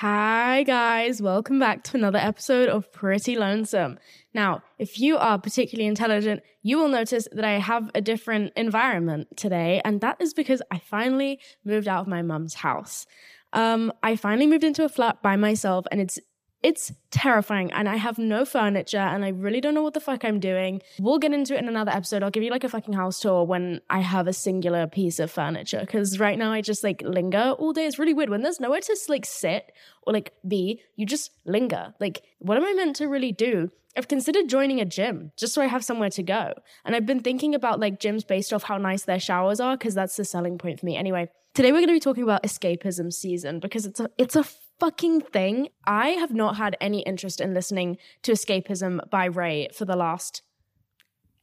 Hi, guys. Welcome back to another episode of Pretty Lonesome. Now, if you are particularly intelligent, you will notice that I have a different environment today, and that is because I finally moved out of my mum's house. Um, I finally moved into a flat by myself, and it's it's terrifying and I have no furniture and I really don't know what the fuck I'm doing. We'll get into it in another episode. I'll give you like a fucking house tour when I have a singular piece of furniture because right now I just like linger all day. It's really weird when there's nowhere to like sit or like be, you just linger. Like, what am I meant to really do? I've considered joining a gym just so I have somewhere to go. And I've been thinking about like gyms based off how nice their showers are because that's the selling point for me. Anyway, today we're going to be talking about escapism season because it's a it's a fucking thing. I have not had any interest in listening to Escapism by RAYE for the last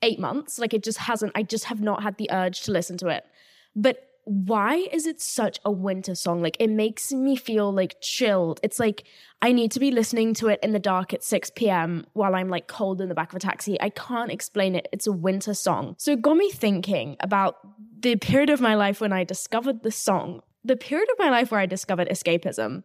eight months. Like it just hasn't, I just have not had the urge to listen to it. But why is it such a winter song? Like it makes me feel like chilled. It's like I need to be listening to it in the dark at 6 p.m. while I'm like cold in the back of a taxi. I can't explain it. It's a winter song. So it got me thinking about the period of my life when I discovered the song. The period of my life where I discovered escapism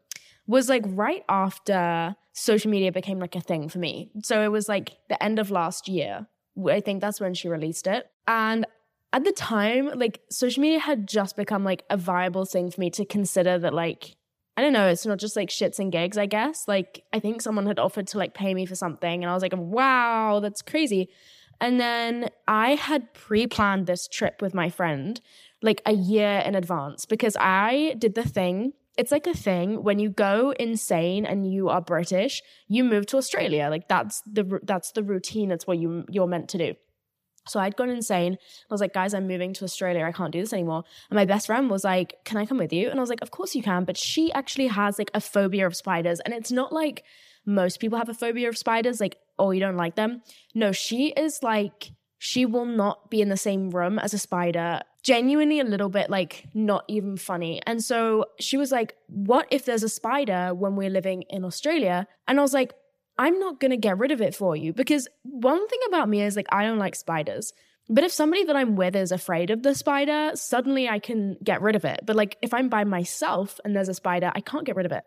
was like right after social media became like a thing for me. So it was like the end of last year. I think that's when she released it. And at the time, like social media had just become like a viable thing for me to consider that like I don't know, it's not just like shits and gigs, I guess. Like I think someone had offered to like pay me for something and I was like, "Wow, that's crazy." And then I had pre-planned this trip with my friend like a year in advance because I did the thing it's like a thing when you go insane and you are British, you move to Australia. Like that's the that's the routine. That's what you you're meant to do. So I'd gone insane. I was like, guys, I'm moving to Australia. I can't do this anymore. And my best friend was like, can I come with you? And I was like, of course you can. But she actually has like a phobia of spiders. And it's not like most people have a phobia of spiders, like, oh, you don't like them. No, she is like, she will not be in the same room as a spider genuinely a little bit like not even funny. And so she was like, What if there's a spider when we're living in Australia? And I was like, I'm not going to get rid of it for you because one thing about me is like, I don't like spiders. But if somebody that I'm with is afraid of the spider, suddenly I can get rid of it. But like if I'm by myself and there's a spider, I can't get rid of it.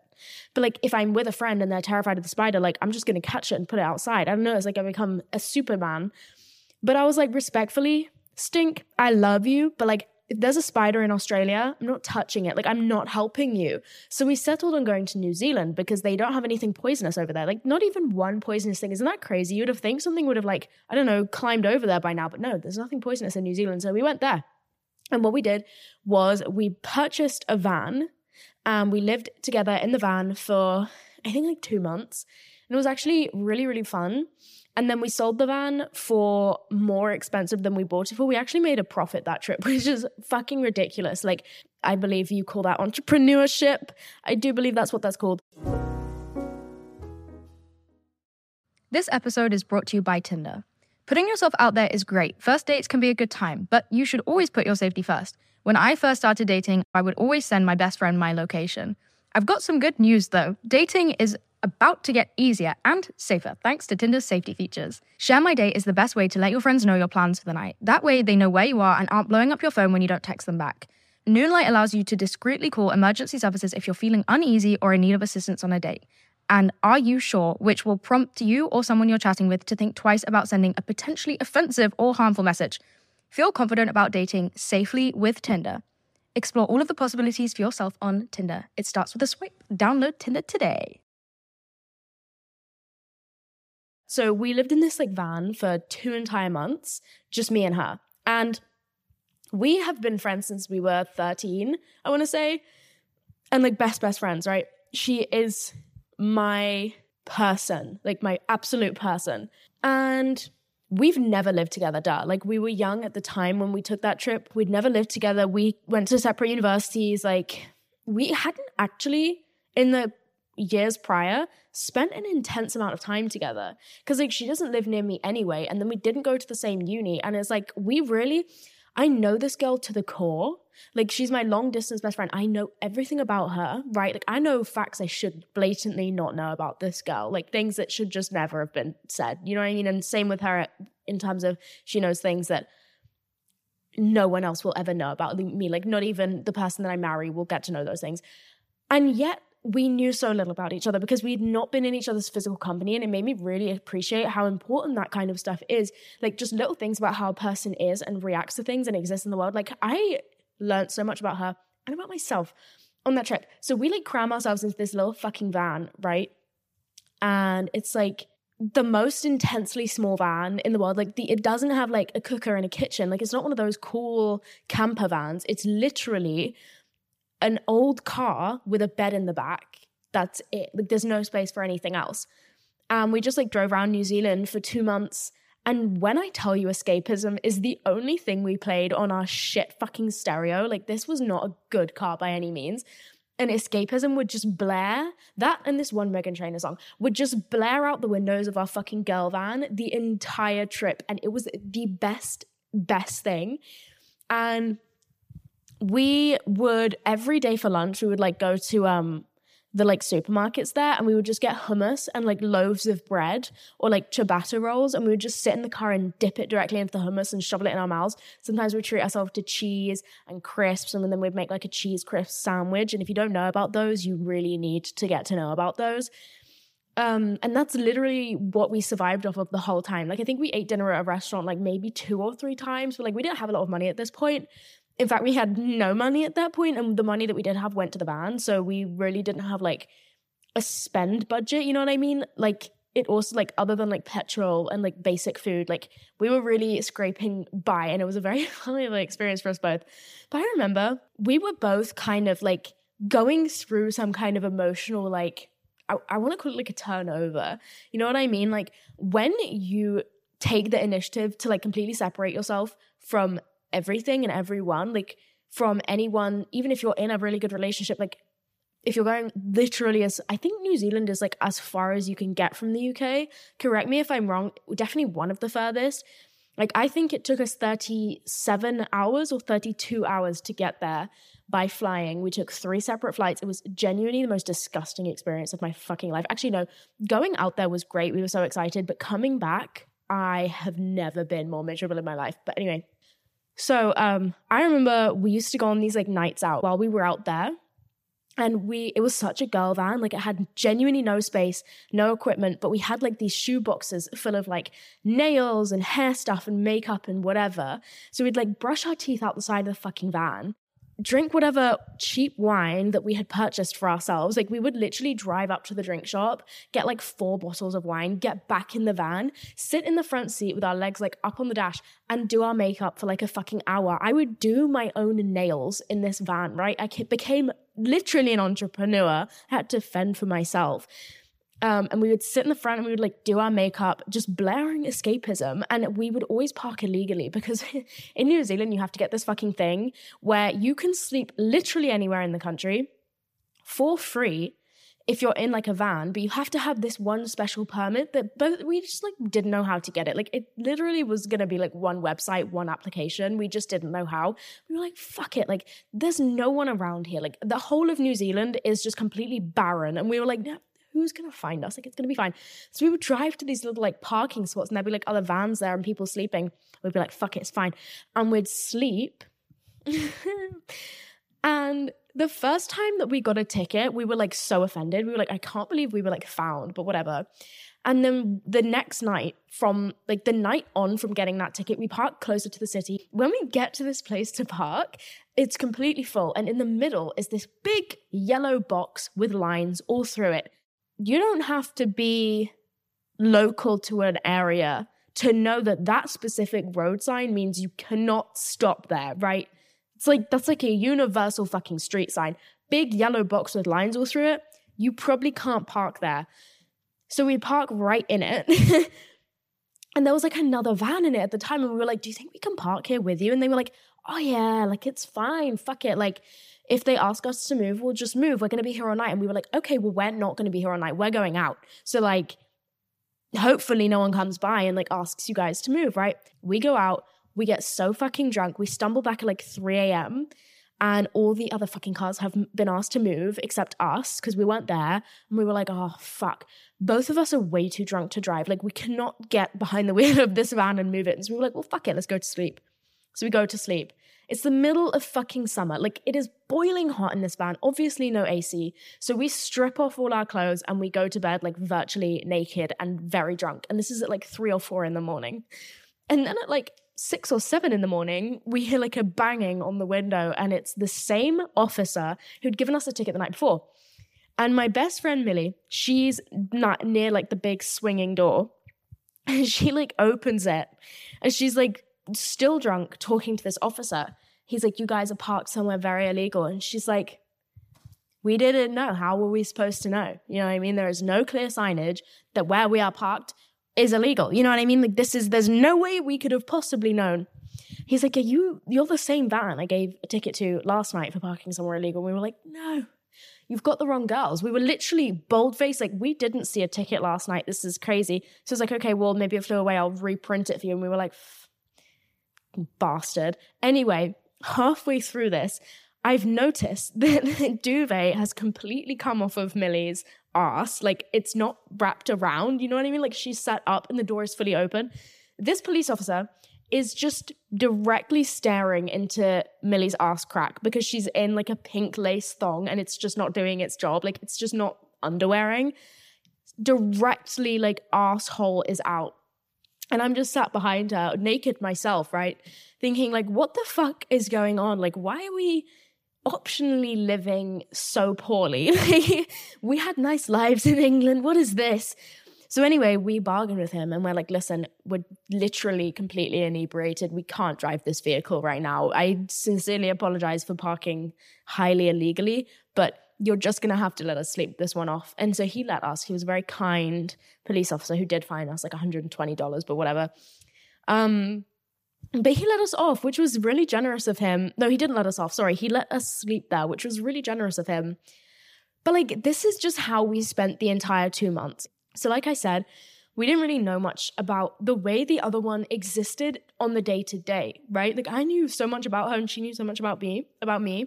But like if I'm with a friend and they're terrified of the spider, like I'm just going to catch it and put it outside. I don't know. It's like I become a Superman. But I was like, respectfully, stink, I love you, but like if there's a spider in Australia, I'm not touching it. Like, I'm not helping you. So we settled on going to New Zealand because they don't have anything poisonous over there. Like, not even one poisonous thing. Isn't that crazy? You'd have think something would have, like, I don't know, climbed over there by now. But no, there's nothing poisonous in New Zealand. So we went there. And what we did was we purchased a van and we lived together in the van for, I think, like two months. And it was actually really, really fun. And then we sold the van for more expensive than we bought it for. We actually made a profit that trip, which is fucking ridiculous. Like, I believe you call that entrepreneurship. I do believe that's what that's called. This episode is brought to you by Tinder. Putting yourself out there is great. First dates can be a good time, but you should always put your safety first. When I first started dating, I would always send my best friend my location. I've got some good news though. Dating is about to get easier and safer thanks to Tinder's safety features. Share My Date is the best way to let your friends know your plans for the night. That way, they know where you are and aren't blowing up your phone when you don't text them back. Noonlight allows you to discreetly call emergency services if you're feeling uneasy or in need of assistance on a date. And Are You Sure, which will prompt you or someone you're chatting with to think twice about sending a potentially offensive or harmful message. Feel confident about dating safely with Tinder. Explore all of the possibilities for yourself on Tinder. It starts with a swipe. Download Tinder today. So we lived in this like van for two entire months, just me and her. And we have been friends since we were 13, I want to say. And like best, best friends, right? She is my person, like my absolute person. And we've never lived together, duh. Like we were young at the time when we took that trip. We'd never lived together. We went to separate universities. Like we hadn't actually in the years prior spent an intense amount of time together because like she doesn't live near me anyway and then we didn't go to the same uni and it's like we really I know this girl to the core. Like she's my long distance best friend. I know everything about her, right? Like I know facts I should blatantly not know about this girl, like things that should just never have been said. You know what I mean? And same with her in terms of she knows things that no one else will ever know about me. Like not even the person that I marry will get to know those things. And yet we knew so little about each other because we'd not been in each other's physical company. And it made me really appreciate how important that kind of stuff is. Like just little things about how a person is and reacts to things and exists in the world. Like I learned so much about her and about myself on that trip. So we like cram ourselves into this little fucking van, right? And it's like the most intensely small van in the world. Like the it doesn't have like a cooker and a kitchen. Like it's not one of those cool camper vans. It's literally an old car with a bed in the back. That's it. Like there's no space for anything else. And um, we just like drove around New Zealand for two months. And when I tell you escapism is the only thing we played on our shit fucking stereo, like this was not a good car by any means and escapism would just blare that and this one Meghan Trainor song would just blare out the windows of our fucking girl van the entire trip and it was the best best thing and we would every day for lunch we would like go to um the like supermarkets there and we would just get hummus and like loaves of bread or like ciabatta rolls and we would just sit in the car and dip it directly into the hummus and shovel it in our mouths. Sometimes we'd treat ourselves to cheese and crisps and then we'd make like a cheese crisp sandwich. And if you don't know about those, you really need to get to know about those. Um, and that's literally what we survived off of the whole time. Like I think we ate dinner at a restaurant like maybe two or three times, but like we didn't have a lot of money at this point in fact, we had no money at that point, and the money that we did have went to the band. So we really didn't have like a spend budget. You know what I mean? Like it also like other than like petrol and like basic food, like we were really scraping by, and it was a very funny experience for us both. But I remember we were both kind of like going through some kind of emotional like I, I want to call it like a turnover. You know what I mean? Like when you take the initiative to like completely separate yourself from everything and everyone, like from anyone, even if you're in a really good relationship, like if you're going literally as I think New Zealand is like as far as you can get from the UK. Correct me if I'm wrong, definitely one of the furthest. Like I think it took us 37 hours or 32 hours to get there by flying. We took three separate flights. It was genuinely the most disgusting experience of my fucking life. Actually, no, going out there was great. We were so excited, but coming back, I have never been more miserable in my life. But anyway, so um, I remember we used to go on these like nights out while we were out there. And we, it was such a girl van. Like it had genuinely no space, no equipment, but we had like these shoe boxes full of like nails and hair stuff and makeup and whatever. So we'd like brush our teeth out the side of the fucking van drink whatever cheap wine that we had purchased for ourselves. Like we would literally drive up to the drink shop, get like four bottles of wine, get back in the van, sit in the front seat with our legs like up on the dash and do our makeup for like a fucking hour. I would do my own nails in this van, right? I became literally an entrepreneur. I had to fend for myself. Um, and we would sit in the front and we would like do our makeup, just blaring escapism. And we would always park illegally because in New Zealand, you have to get this fucking thing where you can sleep literally anywhere in the country for free if you're in like a van, but you have to have this one special permit that both we just like didn't know how to get it. Like it literally was gonna be like one website, one application. We just didn't know how. We were like, fuck it. Like there's no one around here. Like the whole of New Zealand is just completely barren. And we were like, who's gonna find us? Like it's gonna be fine. So we would drive to these little like parking spots and there'd be like other vans there and people sleeping. We'd be like, fuck it, it's fine. And we'd sleep. and the first time that we got a ticket, we were like so offended. We were like, I can't believe we were like found, but whatever. And then the next night, from like the night on from getting that ticket, we park closer to the city. When we get to this place to park, it's completely full. And in the middle is this big yellow box with lines all through it you don't have to be local to an area to know that that specific road sign means you cannot stop there, right? It's like that's like a universal fucking street sign. Big yellow box with lines all through it. You probably can't park there. So we park right in it. and there was like another van in it at the time. And we were like, Do you think we can park here with you? And they were like, Oh yeah, like it's fine. Fuck it. Like if they ask us to move, we'll just move. We're going to be here all night. And we were like, okay, well, we're not going to be here all night. We're going out. So, like, hopefully no one comes by and like asks you guys to move, right? We go out, we get so fucking drunk, we stumble back at like 3 a.m. And all the other fucking cars have been asked to move except us because we weren't there. And we were like, oh, fuck. Both of us are way too drunk to drive. Like, we cannot get behind the wheel of this van and move it. And so we were like, well, fuck it, let's go to sleep. So we go to sleep It's the middle of fucking summer. Like it is boiling hot in this van. Obviously, no AC. So we strip off all our clothes and we go to bed like virtually naked and very drunk. And this is at like three or four in the morning. And then at like six or seven in the morning, we hear like a banging on the window, and it's the same officer who'd given us a ticket the night before. And my best friend Millie, she's not near like the big swinging door. And she like opens it and she's like still drunk talking to this officer. He's like, You guys are parked somewhere very illegal. And she's like, We didn't know. How were we supposed to know? You know what I mean? There is no clear signage that where we are parked is illegal. You know what I mean? Like this is there's no way we could have possibly known. He's like, Are you you're the same van I gave a ticket to last night for parking somewhere illegal? We were like, No, you've got the wrong girls. We were literally bold faced, like, we didn't see a ticket last night. This is crazy. So it's like, okay, well, maybe it flew away. I'll reprint it for you. And we were like, bastard. Anyway, halfway through this, I've noticed that duvet has completely come off of Millie's ass. Like it's not wrapped around, you know what I mean? Like she's sat up and the door is fully open. This police officer is just directly staring into Millie's ass crack because she's in like a pink lace thong and it's just not doing its job. Like it's just not underwearing. Directly, like asshole is out. And I'm just sat behind her, naked myself, right? Thinking, like, what the fuck is going on? Like, why are we optionally living so poorly? we had nice lives in England. What is this? So anyway, we bargained with him and we're like, listen, we're literally completely inebriated. We can't drive this vehicle right now. I sincerely apologize for parking highly illegally, but you're just gonna have to let us sleep this one off. And so he let us. He was a very kind police officer who did fine us like $120, but whatever. Um, but he let us off, which was really generous of him. No, he didn't let us off. Sorry, he let us sleep there, which was really generous of him. But like, this is just how we spent the entire two months. So, like I said, we didn't really know much about the way the other one existed on the day to day, right? Like I knew so much about her and she knew so much about me, about me.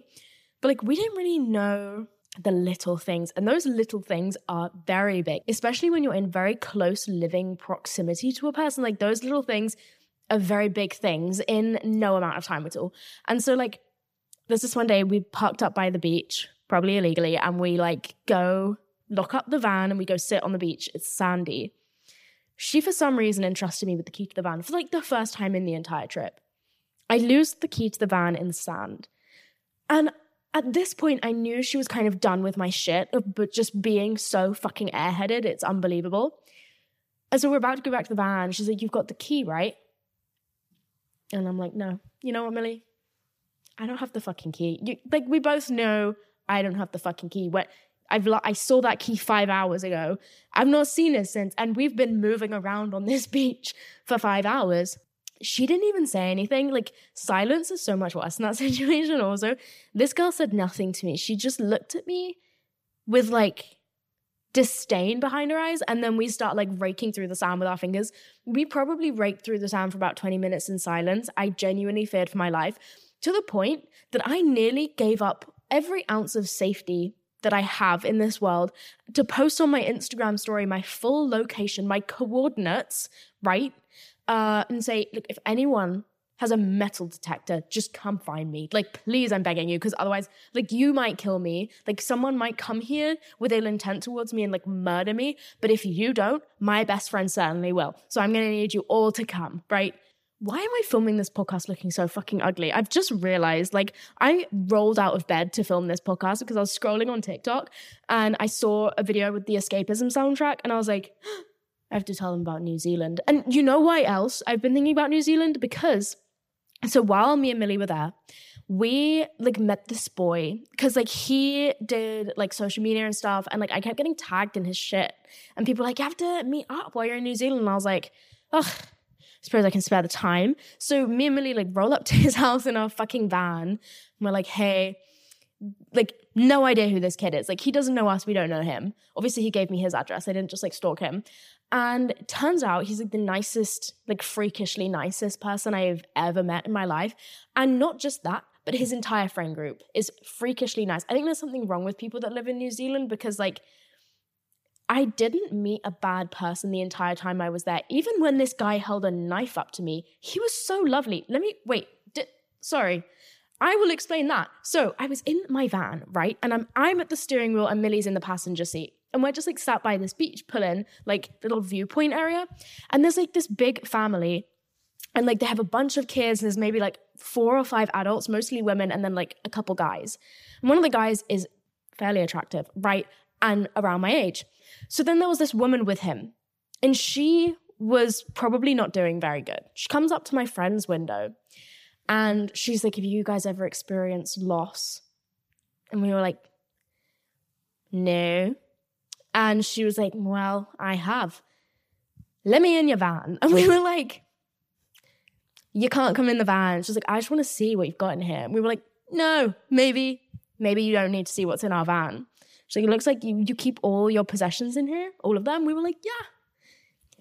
But like we didn't really know the little things. And those little things are very big, especially when you're in very close living proximity to a person. Like those little things are very big things in no amount of time at all. And so like there's this one day we parked up by the beach, probably illegally, and we like go lock up the van and we go sit on the beach. It's sandy. She, for some reason, entrusted me with the key to the van for like the first time in the entire trip. I lose the key to the van in the sand. And at this point, I knew she was kind of done with my shit, uh, but just being so fucking airheaded, it's unbelievable. And so we're about to go back to the van. She's like, You've got the key, right? And I'm like, No. You know what, Millie? I don't have the fucking key. You, like, we both know I don't have the fucking key. What I've I saw that key five hours ago. I've not seen it since, and we've been moving around on this beach for five hours. She didn't even say anything. Like silence is so much worse in that situation. Also, this girl said nothing to me. She just looked at me with like disdain behind her eyes, and then we start like raking through the sand with our fingers. We probably raked through the sand for about twenty minutes in silence. I genuinely feared for my life to the point that I nearly gave up every ounce of safety that I have in this world to post on my Instagram story my full location, my coordinates, right? Uh, and say, look, if anyone has a metal detector, just come find me. Like, please, I'm begging you, because otherwise, like, you might kill me. Like, someone might come here with ill intent towards me and, like, murder me. But if you don't, my best friend certainly will. So I'm gonna need you all to come, right? why am I filming this podcast looking so fucking ugly? I've just realized, like, I rolled out of bed to film this podcast because I was scrolling on TikTok and I saw a video with the escapism soundtrack and I was like, I have to tell them about New Zealand. And you know why else I've been thinking about New Zealand? Because so while me and Millie were there, we like met this boy because like he did like social media and stuff and like I kept getting tagged in his shit and people were like you have to meet up while you're in New Zealand and I was like ugh I suppose I can spare the time. So me and Millie like roll up to his house in our fucking van. And we're like, hey, like no idea who this kid is. Like he doesn't know us, we don't know him. Obviously he gave me his address. I didn't just like stalk him. And turns out he's like the nicest, like freakishly nicest person I've ever met in my life. And not just that, but his entire friend group is freakishly nice. I think there's something wrong with people that live in New Zealand because like I didn't meet a bad person the entire time I was there. Even when this guy held a knife up to me, he was so lovely. Let me wait. sorry. I will explain that. So I was in my van, right? And I'm I'm at the steering wheel and Millie's in the passenger seat. And we're just like sat by this beach pulling like little viewpoint area. And there's like this big family. And like they have a bunch of kids. And there's maybe like four or five adults, mostly women, and then like a couple guys. And one of the guys is fairly attractive, right? And around my age. So then there was this woman with him. And she was probably not doing very good. She comes up to my friend's window and she's like, Have you guys ever experienced loss? And we were like, No. And she was like, Well, I have. Let me in your van. And we were like, You can't come in the van. She's like, I just want to see what you've got in here. And we were like, No, maybe, maybe you don't need to see what's in our van. She's like, It looks like you, you keep all your possessions in here, all of them. We were like, Yeah,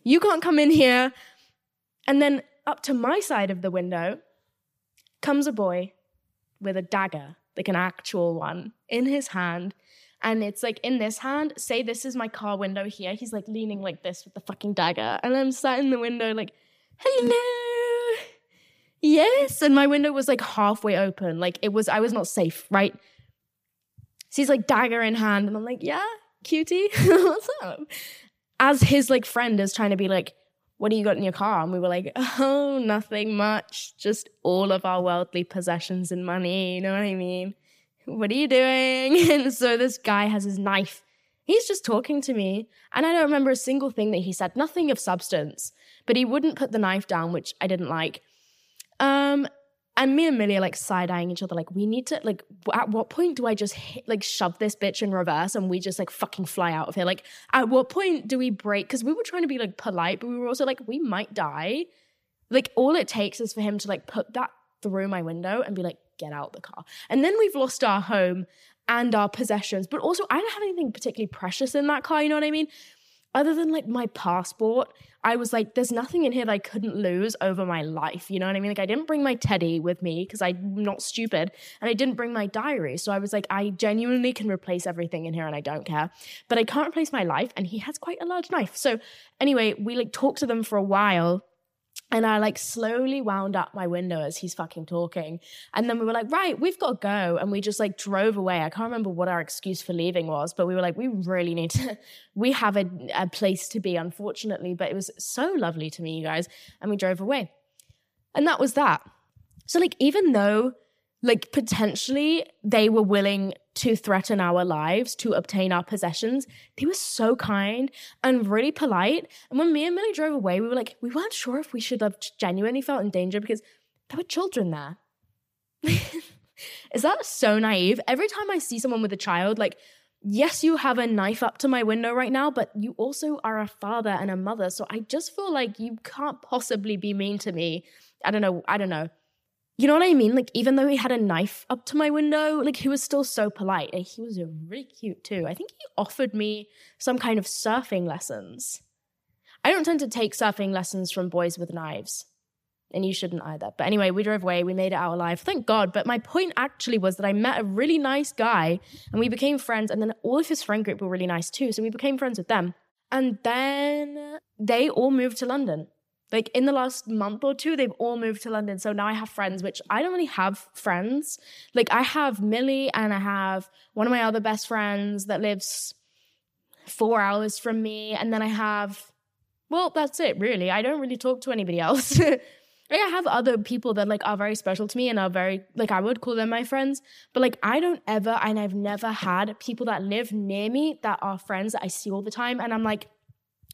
you can't come in here. And then up to my side of the window comes a boy with a dagger, like an actual one, in his hand. And it's like in this hand, say this is my car window here. He's like leaning like this with the fucking dagger. And I'm sat in the window like, hello. Yes. And my window was like halfway open. Like it was, I was not safe, right? So he's like dagger in hand. And I'm like, yeah, cutie, what's up? As his like friend is trying to be like, what do you got in your car? And we were like, oh, nothing much. Just all of our worldly possessions and money. You know what I mean? What are you doing? And so this guy has his knife. He's just talking to me. And I don't remember a single thing that he said, nothing of substance. But he wouldn't put the knife down, which I didn't like. Um, and me and Millie are like side eyeing each other, like, we need to, like, at what point do I just hit, like shove this bitch in reverse and we just like fucking fly out of here? Like, at what point do we break? Because we were trying to be like polite, but we were also like, we might die. Like, all it takes is for him to like put that through my window and be like, get out the car. And then we've lost our home and our possessions, but also I don't have anything particularly precious in that car, you know what I mean? other than like my passport, I was like, there's nothing in here that I couldn't lose over my life. You know what I mean? Like, I didn't bring my teddy with me because I'm not stupid, and I didn't bring my diary. So I was like, I genuinely can replace everything in here and I don't care. But I can't replace my life, and he has quite a large knife. So anyway, we like talked to them for a while and I like slowly wound up my window as he's fucking talking. And then we were like, right, we've got to go. And we just like drove away. I can't remember what our excuse for leaving was, but we were like, we really need to, we have a, a place to be, unfortunately. But it was so lovely to me, you guys. And we drove away. And that was that. So, like, even though like potentially they were willing to threaten our lives to obtain our possessions. They were so kind and really polite. And when me and Millie drove away, we were like, we weren't sure if we should have genuinely felt in danger because there were children there. Is that so naive? Every time I see someone with a child, like, yes, you have a knife up to my window right now, but you also are a father and a mother. So I just feel like you can't possibly be mean to me. I don't know. I don't know. You know what I mean? Like, even though he had a knife up to my window, like, he was still so polite. He was really cute too. I think he offered me some kind of surfing lessons. I don't tend to take surfing lessons from boys with knives. And you shouldn't either. But anyway, we drove away. We made it out alive. Thank God. But my point actually was that I met a really nice guy and we became friends. And then all of his friend group were really nice too. So we became friends with them. And then they all moved to London like in the last month or two, they've all moved to London. So now I have friends, which I don't really have friends. Like I have Millie and I have one of my other best friends that lives four hours from me. And then I have, well, that's it really. I don't really talk to anybody else. like I have other people that like are very special to me and are very like I would call them my friends, but like I don't ever and I've never had people that live near me that are friends that I see all the time and I'm like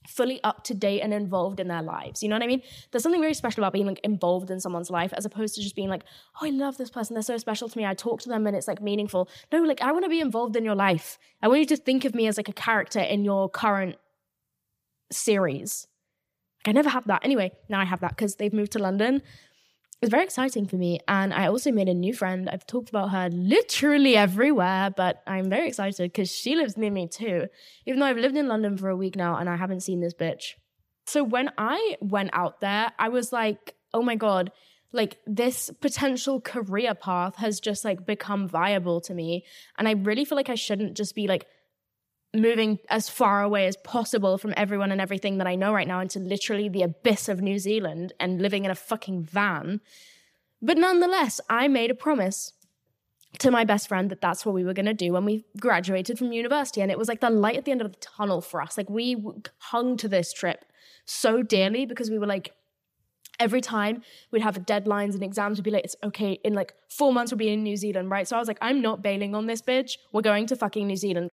fully up to date and involved in their lives. You know what I mean? There's something very special about being like involved in someone's life as opposed to just being like, oh, I love this person. They're so special to me. I talk to them and it's like meaningful. No, like I want to be involved in your life. I want you to think of me as like a character in your current series. I never have that. Anyway, now I have that because they've moved to London it's very exciting for me. And I also made a new friend. I've talked about her literally everywhere, but I'm very excited because she lives near me too. Even though I've lived in London for a week now and I haven't seen this bitch. So when I went out there, I was like, oh my God, like this potential career path has just like become viable to me. And I really feel like I shouldn't just be like moving as far away as possible from everyone and everything that I know right now into literally the abyss of New Zealand and living in a fucking van. But nonetheless, I made a promise to my best friend that that's what we were going to do when we graduated from university. And it was like the light at the end of the tunnel for us. Like we hung to this trip so dearly because we were like, every time we'd have deadlines and exams we'd be like, it's okay, in like four months we'll be in New Zealand, right? So I was like, I'm not bailing on this bitch. We're going to fucking New Zealand.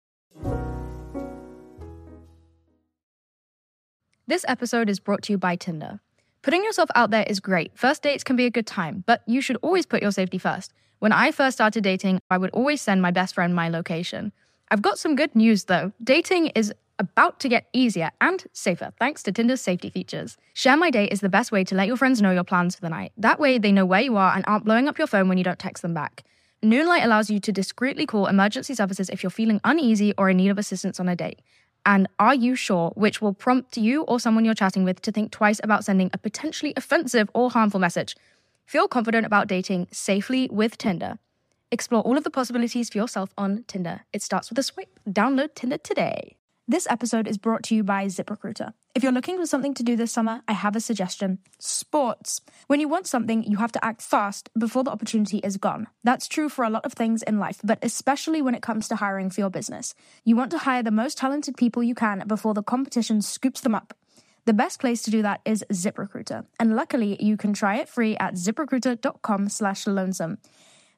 This episode is brought to you by Tinder. Putting yourself out there is great. First dates can be a good time, but you should always put your safety first. When I first started dating, I would always send my best friend my location. I've got some good news though. Dating is about to get easier and safer thanks to Tinder's safety features. Share My Date is the best way to let your friends know your plans for the night. That way, they know where you are and aren't blowing up your phone when you don't text them back. Noonlight allows you to discreetly call emergency services if you're feeling uneasy or in need of assistance on a date. And Are You Sure, which will prompt you or someone you're chatting with to think twice about sending a potentially offensive or harmful message. Feel confident about dating safely with Tinder. Explore all of the possibilities for yourself on Tinder. It starts with a swipe. Download Tinder today. This episode is brought to you by ZipRecruiter. If you're looking for something to do this summer, I have a suggestion sports. When you want something, you have to act fast before the opportunity is gone. That's true for a lot of things in life, but especially when it comes to hiring for your business. You want to hire the most talented people you can before the competition scoops them up. The best place to do that is ZipRecruiter, and luckily you can try it free at ziprecruiter.com/lonesome.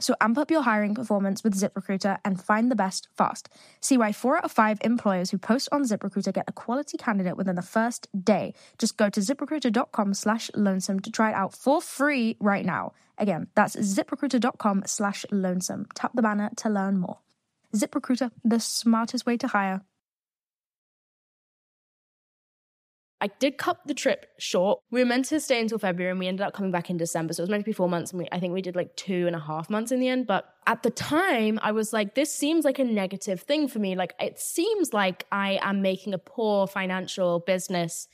So amp up your hiring performance with ZipRecruiter and find the best fast. See why four out of five employers who post on ZipRecruiter get a quality candidate within the first day. Just go to ziprecruiter.com slash lonesome to try it out for free right now. Again, that's ziprecruiter.com slash lonesome. Tap the banner to learn more. ZipRecruiter, the smartest way to hire. I did cut the trip short. We were meant to stay until February and we ended up coming back in December. So it was meant to be four months. And we, I think we did like two and a half months in the end. But at the time, I was like, this seems like a negative thing for me. Like, it seems like I am making a poor financial business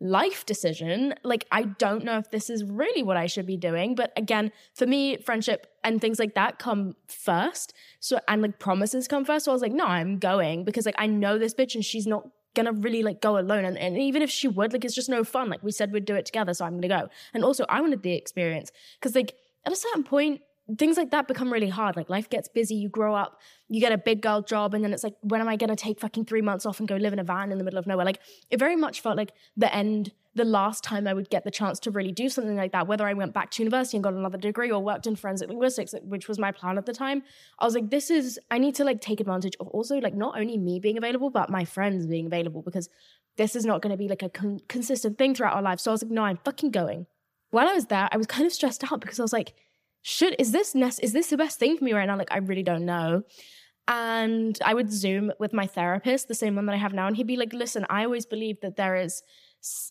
life decision. Like, I don't know if this is really what I should be doing. But again, for me, friendship and things like that come first. So, and like promises come first. So I was like, no, I'm going because like I know this bitch and she's not gonna really like go alone. And, and even if she would, like it's just no fun. Like we said we'd do it together, so I'm gonna go. And also I wanted the experience. Cause like at a certain point, things like that become really hard. Like life gets busy, you grow up, you get a big girl job, and then it's like, when am I gonna take fucking three months off and go live in a van in the middle of nowhere? Like it very much felt like the end the last time I would get the chance to really do something like that, whether I went back to university and got another degree or worked in forensic linguistics, which was my plan at the time, I was like, this is, I need to like take advantage of also like not only me being available, but my friends being available because this is not going to be like a con- consistent thing throughout our life. So I was like, no, I'm fucking going. While I was there, I was kind of stressed out because I was like, should, is this, nest? is this the best thing for me right now? Like, I really don't know. And I would Zoom with my therapist, the same one that I have now. And he'd be like, listen, I always believe that there is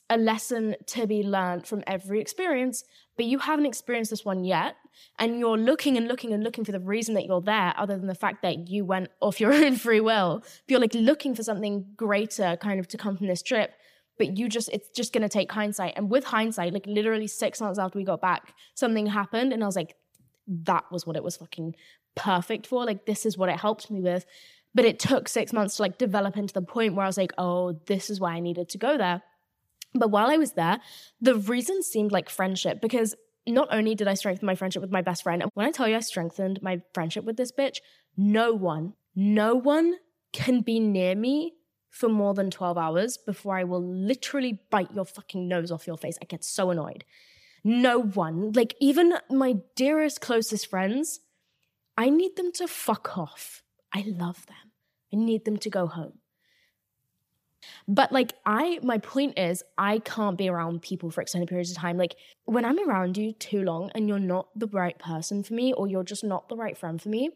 a lesson to be learned from every experience, but you haven't experienced this one yet. And you're looking and looking and looking for the reason that you're there, other than the fact that you went off your own free will. But you're like looking for something greater kind of to come from this trip. But you just, it's just going to take hindsight. And with hindsight, like literally six months after we got back, something happened. And I was like, that was what it was fucking perfect for. Like, this is what it helped me with. But it took six months to like develop into the point where I was like, oh, this is why I needed to go there. But while I was there, the reason seemed like friendship because not only did I strengthen my friendship with my best friend, when I tell you I strengthened my friendship with this bitch, no one, no one can be near me for more than 12 hours before I will literally bite your fucking nose off your face. I get so annoyed. No one, like even my dearest, closest friends, I need them to fuck off. I love them. I need them to go home. But like I my point is I can't be around people for extended periods of time. Like when I'm around you too long and you're not the right person for me or you're just not the right friend for me,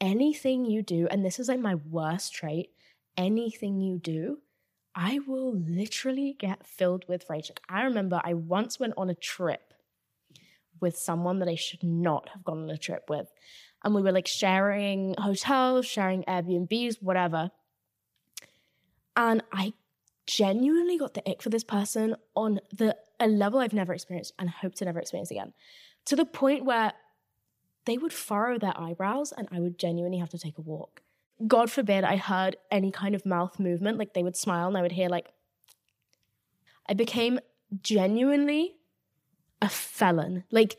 anything you do and this is like my worst trait, anything you do, I will literally get filled with rage. Like I remember I once went on a trip with someone that I should not have gone on a trip with. And we were like sharing hotels, sharing Airbnbs, whatever. And I genuinely got the ick for this person on the a level I've never experienced and hope to never experience again. To the point where they would furrow their eyebrows and I would genuinely have to take a walk. God forbid I heard any kind of mouth movement, like they would smile and I would hear like I became genuinely a felon. Like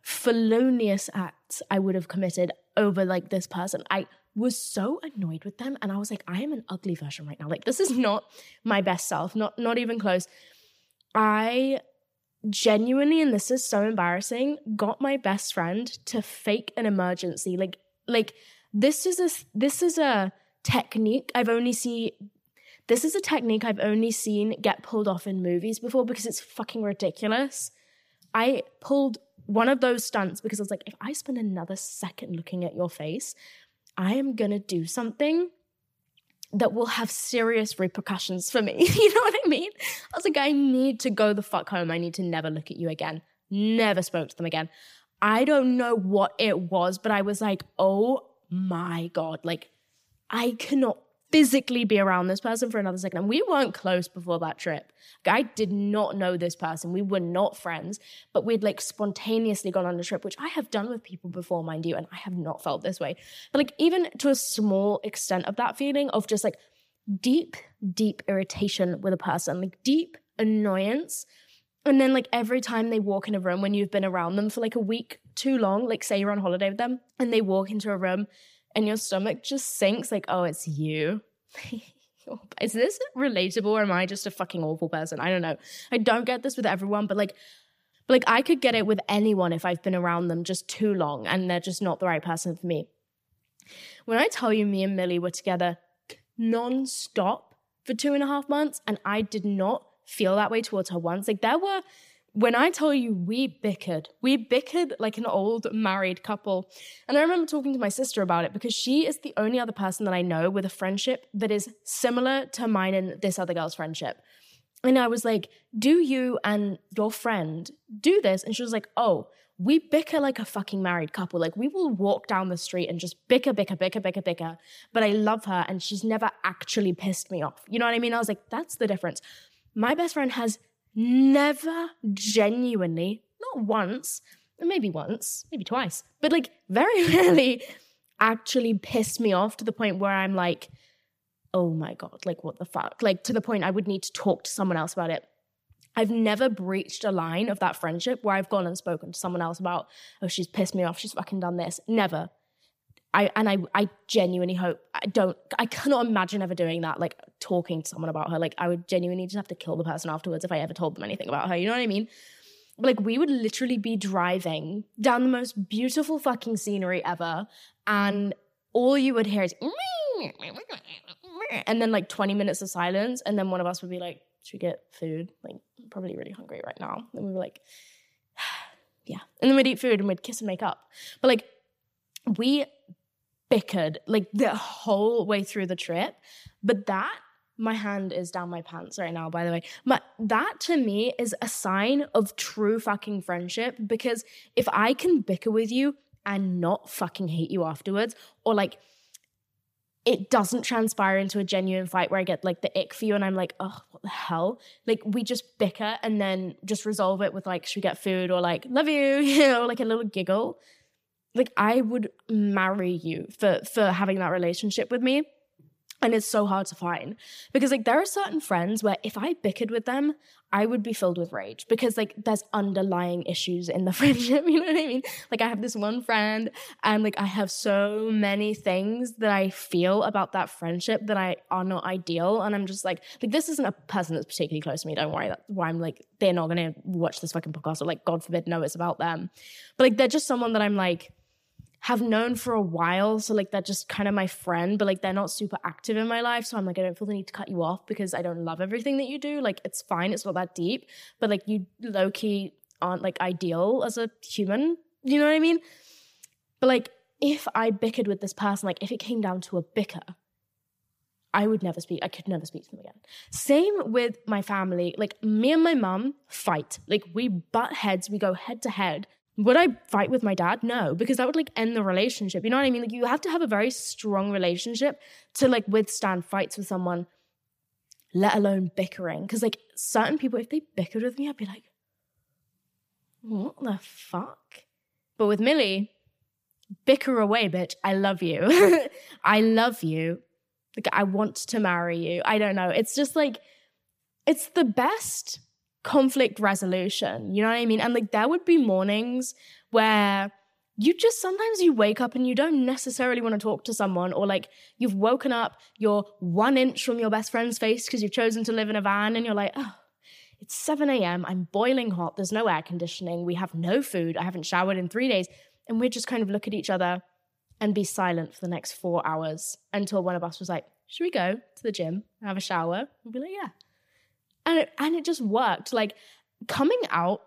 felonious acts I would have committed over like this person. I was so annoyed with them and I was like I am an ugly version right now. Like this is not my best self, not not even close. I genuinely and this is so embarrassing, got my best friend to fake an emergency. Like like this is a this is a technique I've only seen this is a technique I've only seen get pulled off in movies before because it's fucking ridiculous. I pulled one of those stunts because I was like, if I spend another second looking at your face, I am gonna do something that will have serious repercussions for me. you know what I mean? I was like, I need to go the fuck home. I need to never look at you again. Never spoke to them again. I don't know what it was, but I was like, oh my God. Like, I cannot physically be around this person for another second. And we weren't close before that trip. I did not know this person. We were not friends, but we'd like spontaneously gone on a trip, which I have done with people before, mind you, and I have not felt this way. But like, even to a small extent of that feeling of just like deep, deep irritation with a person, like deep annoyance. And then, like, every time they walk in a room when you've been around them for like a week too long, like, say you're on holiday with them and they walk into a room and your stomach just sinks like, oh, it's you. Oh, is this relatable or am I just a fucking awful person? I don't know. I don't get this with everyone, but like, but like I could get it with anyone if I've been around them just too long and they're just not the right person for me. When I tell you me and Millie were together non-stop for two and a half months and I did not feel that way towards her once. Like there were when I tell you we bickered, we bickered like an old married couple. And I remember talking to my sister about it because she is the only other person that I know with a friendship that is similar to mine and this other girl's friendship. And I was like, Do you and your friend do this? And she was like, Oh, we bicker like a fucking married couple. Like we will walk down the street and just bicker, bicker, bicker, bicker, bicker. But I love her and she's never actually pissed me off. You know what I mean? I was like, That's the difference. My best friend has never genuinely, not once, maybe once, maybe twice, but like very rarely actually pissed me off to the point where I'm like, oh my God, like what the fuck? Like to the point I would need to talk to someone else about it. I've never breached a line of that friendship where I've gone and spoken to someone else about, oh, she's pissed me off, she's fucking done this. Never. I and I I genuinely hope I don't I cannot imagine ever doing that like talking to someone about her. Like I would genuinely just have to kill the person afterwards if I ever told them anything about her you know what I mean? Like we would literally be driving down the most beautiful fucking scenery ever and all you would hear is and then like 20 minutes of silence and then one of us would be like should we get food? Like I'm probably really hungry right now. And we were like yeah. And then we'd eat food and we'd kiss and make up. But like we bickered like the whole way through the trip. But that, my hand is down my pants right now, by the way. That to me is a sign of true fucking friendship because if I can bicker with you and not fucking hate you afterwards, or like, it doesn't transpire into a genuine fight where I get like the ick for you and I'm like, oh, what the hell? Like we just bicker and then just resolve it with like, should we get food or like, love you, you know, like a little giggle like I would marry you for for having that relationship with me. And it's so hard to find because like there are certain friends where if I bickered with them, I would be filled with rage because like there's underlying issues in the friendship. You know what I mean? Like I have this one friend and like I have so many things that I feel about that friendship that I are not ideal. And I'm just like, like this isn't a person that's particularly close to me. Don't worry. That's why I'm like, they're not gonna watch this fucking podcast or like God forbid know it's about them. But like they're just someone that I'm like, have known for a while. So like they're just kind of my friend, but like they're not super active in my life. So I'm like, I don't feel the need to cut you off because I don't love everything that you do. Like it's fine, it's not that deep. But like you low key aren't like ideal as a human. You know what I mean? But like if I bickered with this person, like if it came down to a bicker, I would never speak. I could never speak to them again. Same with my family. Like me and my mum fight. Like we butt heads. We go head to head would I fight with my dad? No, because that would like end the relationship. You know what I mean? Like you have to have a very strong relationship to like withstand fights with someone, let alone bickering. Because like certain people, if they bickered with me, I'd be like, what the fuck? But with Millie, bicker away, bitch. I love you. I love you. Like, I want to marry you. I don't know. It's just like, it's the best conflict resolution. You know what I mean? And like, there would be mornings where you just sometimes you wake up and you don't necessarily want to talk to someone, or like you've woken up, you're one inch from your best friend's face because you've chosen to live in a van, and you're like, oh, it's 7 a.m., I'm boiling hot, there's no air conditioning, we have no food, I haven't showered in three days. And we'd just kind of look at each other and be silent for the next four hours until one of us was like, should we go to the gym, have a shower? We'd be like, yeah. And it, and it just worked. Like coming out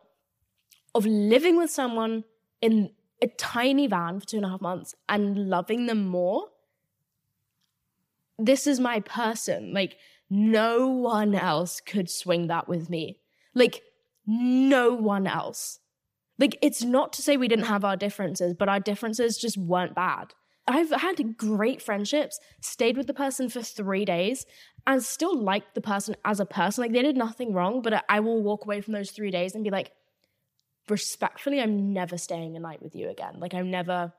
of living with someone in a tiny van for two and a half months and loving them more. This is my person. Like, no one else could swing that with me. Like, no one else. Like, it's not to say we didn't have our differences, but our differences just weren't bad. I've had great friendships, stayed with the person for three days, and still like the person as a person. Like, they did nothing wrong, but I will walk away from those three days and be like, respectfully, I'm never staying a night with you again. Like, I'm never,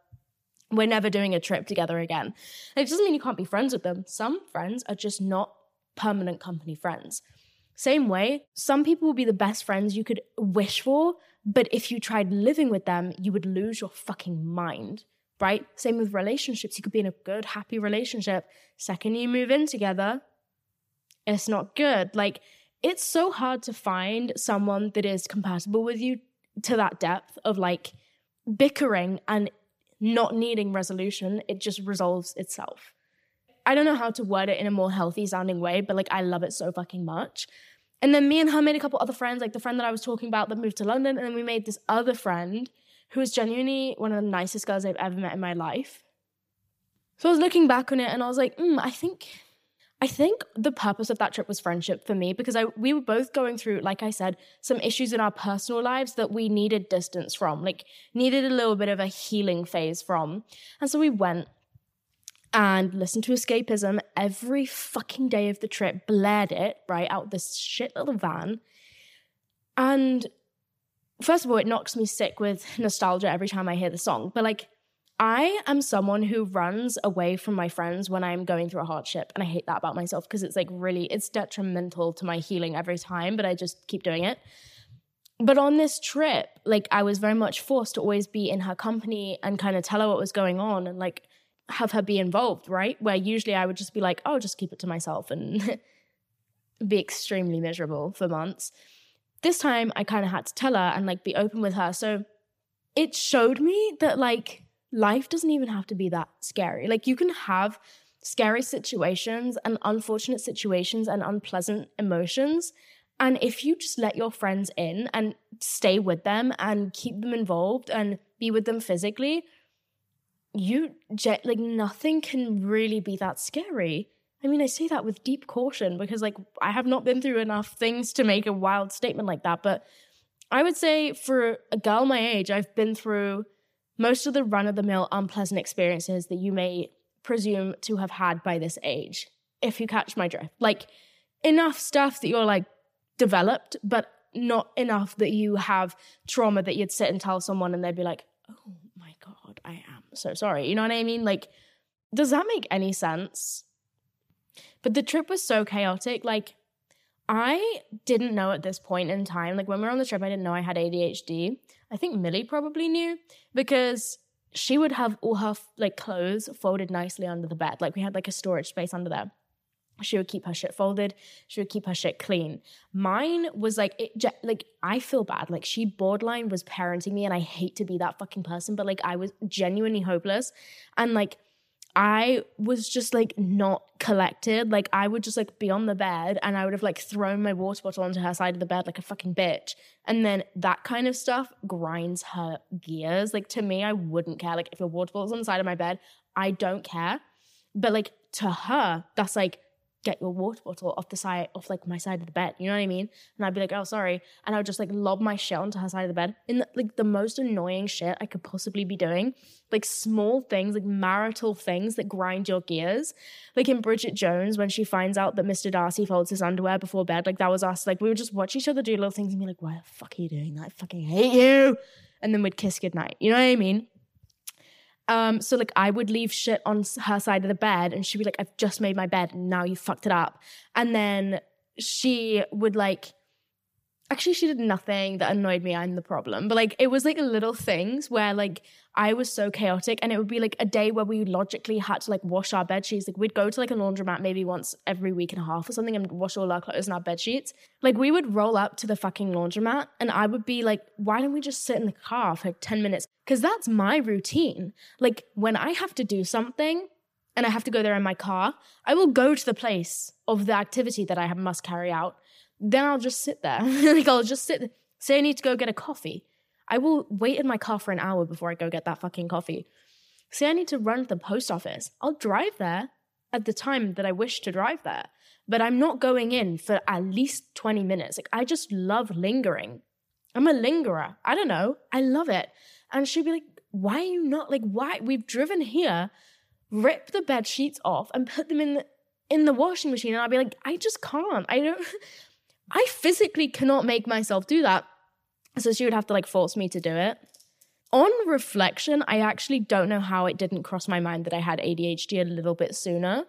we're never doing a trip together again. And it doesn't mean you can't be friends with them. Some friends are just not permanent company friends. Same way, some people will be the best friends you could wish for, but if you tried living with them, you would lose your fucking mind, right? Same with relationships. You could be in a good, happy relationship. Second you move in together, it's not good. Like, it's so hard to find someone that is compatible with you to that depth of like bickering and not needing resolution, it just resolves itself. I don't know how to word it in a more healthy sounding way, but like I love it so fucking much. And then me and her made a couple other friends, like the friend that I was talking about that moved to London, and then we made this other friend who was genuinely one of the nicest girls I've ever met in my life. So I was looking back on it and I was like, mm, I think I think the purpose of that trip was friendship for me because I we were both going through, like I said, some issues in our personal lives that we needed distance from, like needed a little bit of a healing phase from. And so we went and listened to escapism every fucking day of the trip, blared it, right, out this shit little van. And first of all, it knocks me sick with nostalgia every time I hear the song. But like I am someone who runs away from my friends when I'm going through a hardship. And I hate that about myself because it's like really, it's detrimental to my healing every time, but I just keep doing it. But on this trip, like I was very much forced to always be in her company and kind of tell her what was going on and like have her be involved, right? Where usually I would just be like, oh, just keep it to myself and be extremely miserable for months. This time I kind of had to tell her and like be open with her. So it showed me that like, life doesn't even have to be that scary. Like you can have scary situations and unfortunate situations and unpleasant emotions. And if you just let your friends in and stay with them and keep them involved and be with them physically, you like nothing can really be that scary. I mean, I say that with deep caution because like I have not been through enough things to make a wild statement like that, but I would say for a girl my age, I've been through most of the run of the mill unpleasant experiences that you may presume to have had by this age, if you catch my drift. Like enough stuff that you're like developed, but not enough that you have trauma that you'd sit and tell someone and they'd be like, oh my God, I am so sorry. You know what I mean? Like, does that make any sense? But the trip was so chaotic. Like, I didn't know at this point in time, like when we were on the trip, I didn't know I had ADHD. I think Millie probably knew because she would have all her like clothes folded nicely under the bed. Like we had like a storage space under there. She would keep her shit folded. She would keep her shit clean. Mine was like it. Like I feel bad. Like she borderline was parenting me, and I hate to be that fucking person, but like I was genuinely hopeless, and like I was just like not collected. Like I would just like be on the bed and I would have like thrown my water bottle onto her side of the bed like a fucking bitch. And then that kind of stuff grinds her gears. Like to me, I wouldn't care. Like if your water bottle's on the side of my bed, I don't care. But like to her, that's like get your water bottle off the side off like my side of the bed. You know what I mean? And I'd be like, oh sorry. And I would just like lob my shit onto her side of the bed in the, like the most annoying shit I could possibly be doing. Like small things, like marital things that grind your gears. Like in Bridget Jones, when she finds out that Mr. Darcy folds his underwear before bed, like that was us. Like we would just watch each other do little things and be like, why the fuck are you doing that? I fucking hate you. And then we'd kiss goodnight. You know what I mean? Um, so like I would leave shit on her side of the bed and she'd be like, I've just made my bed. And now you fucked it up. And then she would like actually she did nothing that annoyed me. I'm the problem. But like it was like little things where like i was so chaotic and it would be like a day where we logically had to like wash our bed sheets. Like we'd go to like a laundromat maybe once every week and a half or something and wash all our clothes and our bed sheets. Like we would roll up to the fucking laundromat and i would be like why don't we just sit in the car for like 10 minutes because that's my routine like when i have to do something and I have to go there in my car, I will go to the place of the activity that I must carry out. Then I'll just sit there. like I'll just sit. Say I need to go get a coffee. I will wait in my car for an hour before I go get that fucking coffee. Say I need to run to the post office. I'll drive there at the time that I wish to drive there. But I'm not going in for at least 20 minutes. Like I just love lingering. I'm a lingerer. I don't know. I love it. And she'd be like, why are you not like why we've driven here rip the bed sheets off and put them in the in the washing machine. And I'd be like I just can't. I don't I physically cannot make myself do that. So she would have to like force me to do it. On reflection I actually don't know how it didn't cross my mind that I had ADHD a little bit sooner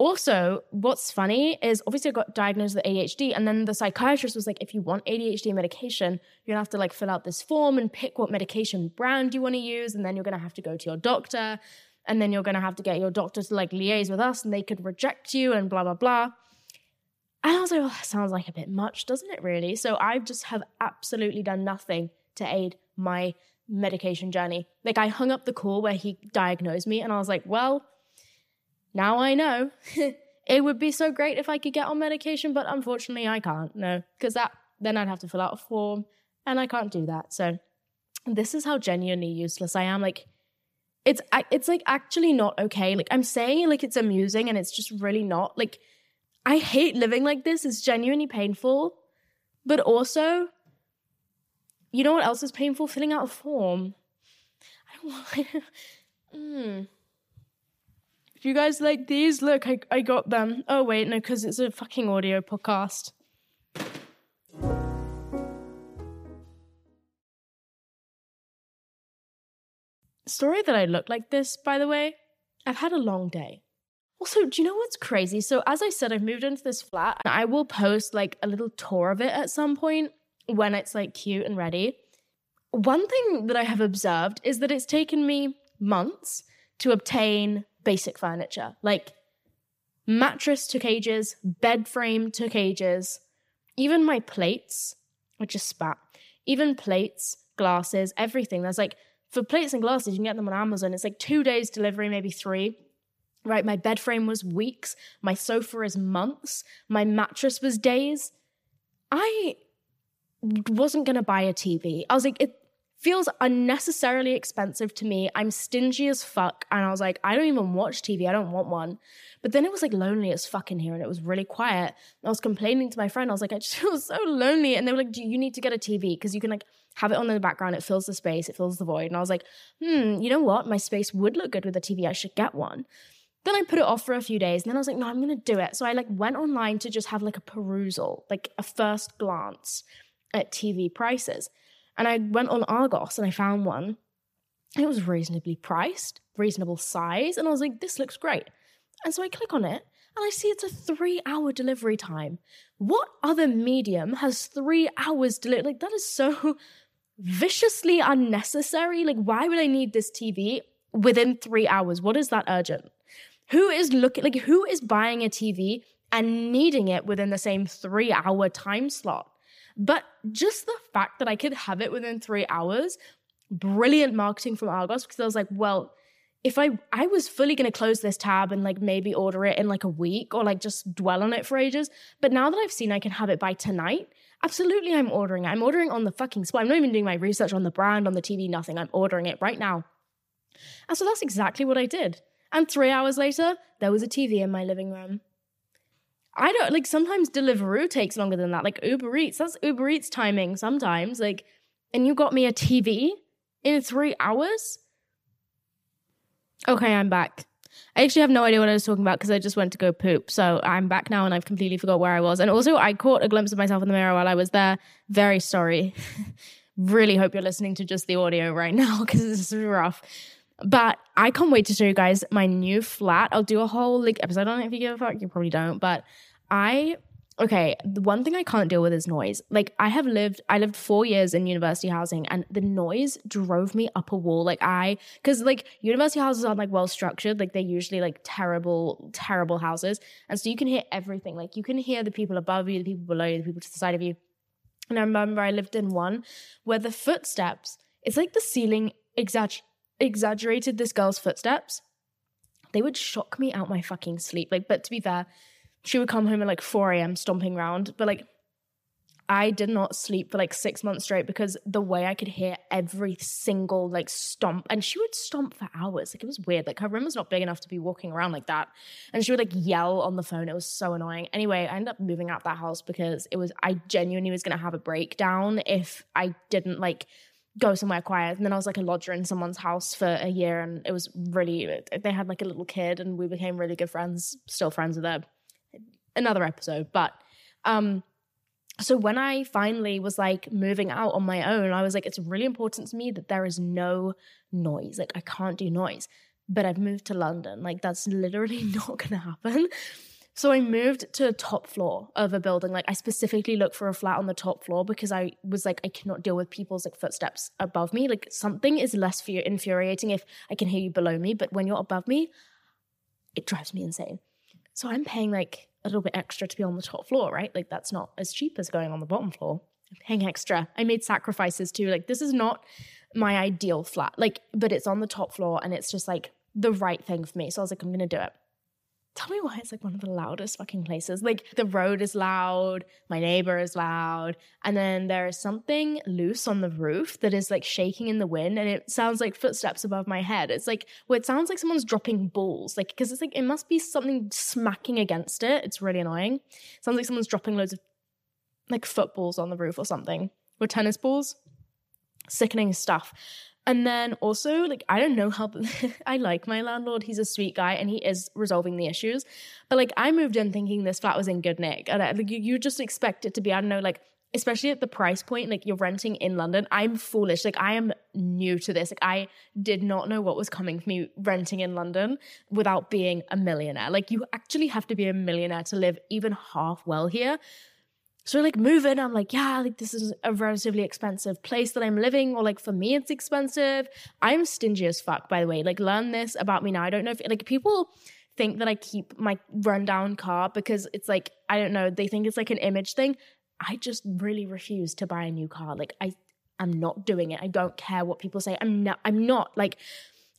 also what's funny is obviously I got diagnosed with ADHD and then the psychiatrist was like if you want ADHD medication you're gonna have to like fill out this form and pick what medication brand you want to use and then you're gonna have to go to your doctor and then you're to have to get your doctor to like liaise with us and they could reject you and blah blah blah. And i was like oh that sounds like a bit much doesn't it really? So i just have absolutely done nothing to aid my medication journey. Like i hung up the call where he diagnosed me and i was like well now i know it would be so great if i could get on medication but unfortunately i can't no because that then i'd have to fill out a form and i can't do that so this is how genuinely useless i am like it's it's like actually not okay. Like I'm saying like it's amusing and it's just really not. Like I hate living like this. It's genuinely painful. But also you know what else is painful? Filling out a form. I don't want mm. If you guys like these, look, I, I got them. Oh wait, no, because it's a fucking audio podcast. Story that I look like this, by the way. I've had a long day. Also, do you know what's crazy? So, as I said, I've moved into this flat. I will post like a little tour of it at some point when it's like cute and ready. One thing that I have observed is that it's taken me months to obtain basic furniture. Like, mattress took ages, bed frame took ages, even my plates, I just spat, even plates, glasses, everything. There's like for plates and glasses, you can get them on Amazon. It's like two days delivery, maybe three. Right, my bed frame was weeks. My sofa is months. My mattress was days. I wasn't gonna buy a TV. I was like, it feels unnecessarily expensive to me. I'm stingy as fuck. And I was like, I don't even watch TV. I don't want one. But then it was like lonely as fuck in here and it was really quiet. I was complaining to my friend. I was like, I just feel so lonely. And they were like, Do you need to get a TV? Because you can like have it on in the background. It fills the space, it fills the void. And I was like, hmm, you know what? My space would look good with a TV. I should get one. Then I put it off for a few days and then I was like, no, I'm gonna do it. So I like went online to just have like a perusal, like a first glance at TV prices. And I went on Argos and I found one. It was reasonably priced, reasonable size. And I was like, this looks great. And so I click on it and I see it's a three hour delivery time. What other medium has three hours delivery? Like, that is so viciously unnecessary. Like, why would I need this TV within three hours? What is that urgent? Who is looking, like, who is buying a TV and needing it within the same three hour time slot? But just the fact that I could have it within three hours, brilliant marketing from Argos because I was like, well, if I I was fully gonna close this tab and like maybe order it in like a week or like just dwell on it for ages. But now that I've seen I can have it by tonight, absolutely I'm ordering it. I'm ordering on the fucking spot. I'm not even doing my research on the brand, on the TV, nothing. I'm ordering it right now. And so that's exactly what I did. And three hours later, there was a TV in my living room. I don't like sometimes Deliveroo takes longer than that. Like Uber Eats, that's Uber Eats timing sometimes. Like, and you got me a TV in three hours? Okay, I'm back. I actually have no idea what I was talking about because I just went to go poop. So I'm back now and I've completely forgot where I was. And also, I caught a glimpse of myself in the mirror while I was there. Very sorry. really hope you're listening to just the audio right now because this is rough. But I can't wait to show you guys my new flat. I'll do a whole like episode on it if you give a fuck. You probably don't, but I okay, the one thing I can't deal with is noise. Like I have lived I lived 4 years in university housing and the noise drove me up a wall. Like I cuz like university houses aren't like well structured, like they're usually like terrible terrible houses. And so you can hear everything. Like you can hear the people above you, the people below you, the people to the side of you. And I remember I lived in one where the footsteps, it's like the ceiling exagger- exaggerated this girl's footsteps. They would shock me out my fucking sleep. Like, but to be fair, she would come home at like 4 a.m. stomping around. But like, I did not sleep for like six months straight because the way I could hear every single like stomp, and she would stomp for hours. Like it was weird. Like her room was not big enough to be walking around like that. And she would like yell on the phone. It was so annoying. Anyway, I ended up moving out that house because it was, I genuinely was going to have a breakdown if I didn't like go somewhere quiet. And then I was like a lodger in someone's house for a year and it was really, they had like a little kid and we became really good friends, still friends with her another episode. But um, so when I finally was like moving out on my own, I was like, it's really important to me that there is no noise. Like I can't do noise. But I've moved to London. Like that's literally not gonna happen. So I moved to the top floor of a building. Like I specifically looked for a flat on the top floor because I was like, I cannot deal with people's like footsteps above me. Like something is less infuriating if I can hear you below me, but when you're above me, it drives me insane. So I'm paying like a little bit extra to be on the top floor, right? Like that's not as cheap as going on the bottom floor. I'm paying extra. I made sacrifices too. Like this is not my ideal flat. Like, but it's on the top floor and it's just like the right thing for me. So I was like, I'm gonna do it tell me why it's like one of the loudest fucking places. Like the road is loud, my neighbor is loud, and then there is something loose on the roof that is like shaking in the wind and it sounds like footsteps above my head. It's like well, it sounds like someone's dropping balls. Like because it's like it must be something smacking against it. It's really annoying. It sounds like someone's dropping loads of like footballs on the roof or something. Or tennis balls. Sickening stuff. And then also, like, I don't know how I like my landlord. He's a sweet guy and he is resolving the issues. But like, I moved in thinking this flat was in good nick. And I, like, you, you just expect it to be, I don't know, like, especially at the price point, like, you're renting in London. I'm foolish. Like, I am new to this. Like, I did not know what was coming for me renting in London without being a millionaire. Like, you actually have to be a millionaire to live even half well here. So like moving, I'm like, yeah, like this is a relatively expensive place that I'm living, or like for me it's expensive. I'm stingy as fuck, by the way. Like learn this about me now. I don't know if like people think that I keep my rundown car because it's like, I don't know, they think it's like an image thing. I just really refuse to buy a new car. Like I I'm not doing it. I don't care what people say. I'm not I'm not like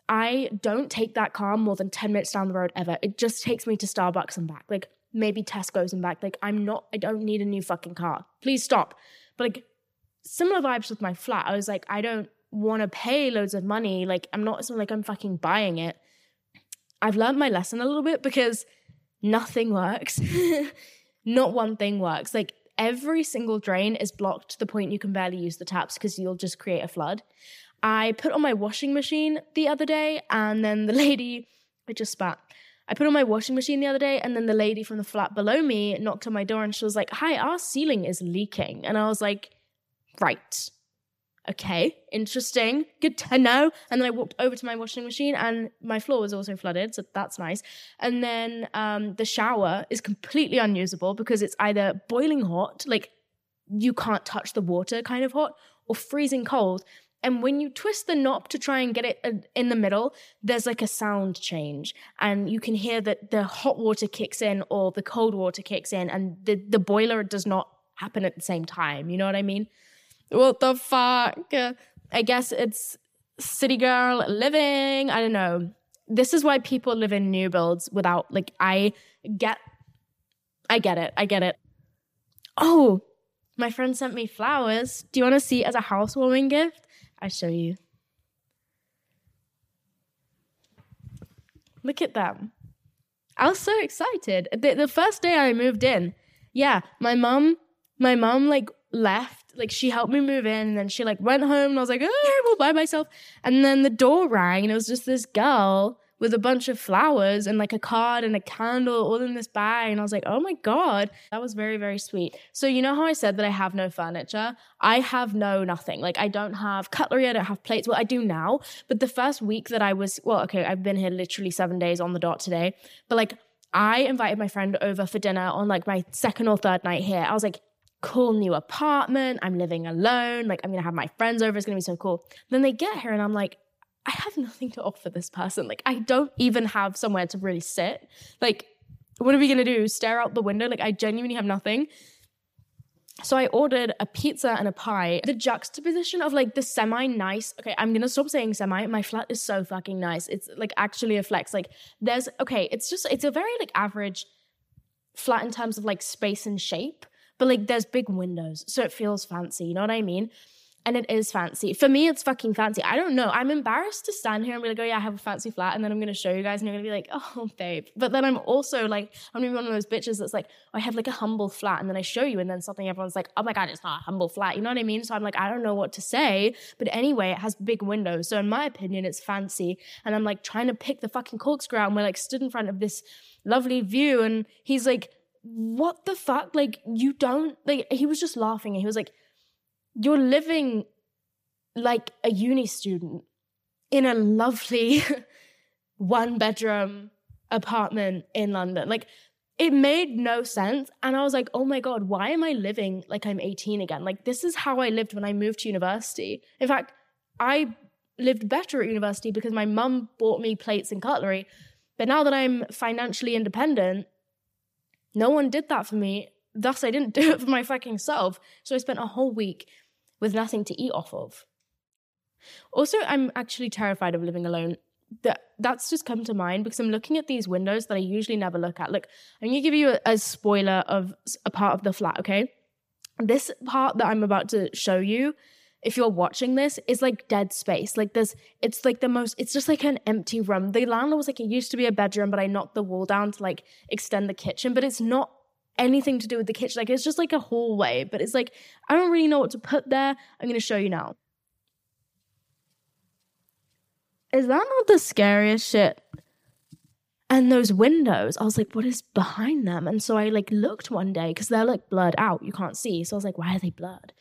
I don't take that car more than 10 minutes down the road ever. It just takes me to Starbucks and back. Like maybe Tesco's and back. Like, I'm not, I don't need a new fucking car. Please stop. But like, similar vibes with my flat. I was like, I don't want to pay loads of money. Like, I'm not so like I'm fucking buying it. I've learned my lesson a little bit because nothing works. not one thing works. Like, every single drain is blocked to the point you can barely use the taps because you'll just create a flood. I put on my washing machine the other day, and then the lady, I just spat. I put on my washing machine the other day, and then the lady from the flat below me knocked on my door and she was like, Hi, our ceiling is leaking. And I was like, Right. Okay, interesting. Good to know. And then I walked over to my washing machine and my floor was also flooded, so that's nice. And then um, the shower is completely unusable because it's either boiling hot, like you can't touch the water kind of hot, or freezing cold. And when you twist the knob to try and get it uh, in the middle, there's like a sound change. And you can hear that the hot water kicks in or the cold water kicks in, and the, the boiler does not happen at the same time. You know what I mean? What the fuck? I guess it's city girl living. I don't know. This is why people live in new builds without, like, I get, I get it. I get it. Oh, my friend sent me flowers. Do you want to see it as a housewarming gift? I show you. Look at them. I was so excited. The, the first day I moved in, yeah, my mom, my mom like left, like she helped me move in, and then she like went home, and I was like, oh, I'm all by myself. And then the door rang, and it was just this girl with a bunch of flowers and like a card and a candle all in this bag. And I was like, oh my God, that was very, very sweet. So, you know how I said that I have no furniture? I have no nothing. Like, I don't have cutlery, I don't have plates. Well, I do now. But the first week that I was, well, okay, I've been here literally seven days on the dot today. But like, I invited my friend over for dinner on like my second or third night here. I was like, cool new apartment. I'm living alone. Like, I'm gonna have my friends over. It's gonna be so cool. Then they get here and I'm like, I have nothing to offer this person. Like, I don't even have somewhere to really sit. Like, what are we gonna do? Stare out the window? Like, I genuinely have nothing. So I ordered a pizza and a pie. The juxtaposition of like the semi nice. Okay, I'm gonna stop saying semi. My flat is so fucking nice. It's like actually a flex. Like, there's okay. It's just it's a very like average flat in terms of like space and shape, but like there's big windows, so it feels fancy. You know what I mean? And it is fancy. For me, it's fucking fancy. I don't know. I'm embarrassed to stand here and be like, oh yeah, I have a fancy flat, and then I'm gonna show you guys, and you're gonna be like, oh babe. But then I'm also like, I'm gonna be one of those bitches that's like, oh, I have like a humble flat, and then I show you, and then something everyone's like, oh my god, it's not a humble flat. You know what I mean? So I'm like, I don't know what to say. But anyway, it has big windows, so in my opinion, it's fancy. And I'm like trying to pick the fucking corkscrew and we're like stood in front of this lovely view, and he's like, what the fuck? Like you don't like. He was just laughing, and he was like you're living like a uni student in a lovely one bedroom apartment in London. Like it made no sense. And I was like, oh my God, why am I living like I'm 18 again? Like this is how I lived when I moved to university. In fact, I lived better at university because my mum bought me plates and cutlery. But now that I'm financially independent, no one did that for me. Thus, I didn't do it for my fucking self. So I spent a whole week with nothing to eat off of. Also, I'm actually terrified of living alone. That that's just come to mind because I'm looking at these windows that I usually never look at. Look, I'm gonna give you a, a spoiler of a part of the flat. Okay, this part that I'm about to show you if you're watching this, is like dead space. Like there's, it's like the most, it's just like an empty room. The landlord was like, it used to be a bedroom, but I knocked the wall down to like extend the kitchen, but it's not anything to do with the kitchen. Like it's just like a hallway, but it's like, I don't really know what to put there. I'm going to show you now. Is that not the scariest shit? And those windows, I was like, what is behind them? And so I like looked one day because they're like blurred out. You can't see. So I was like, why are they blurred?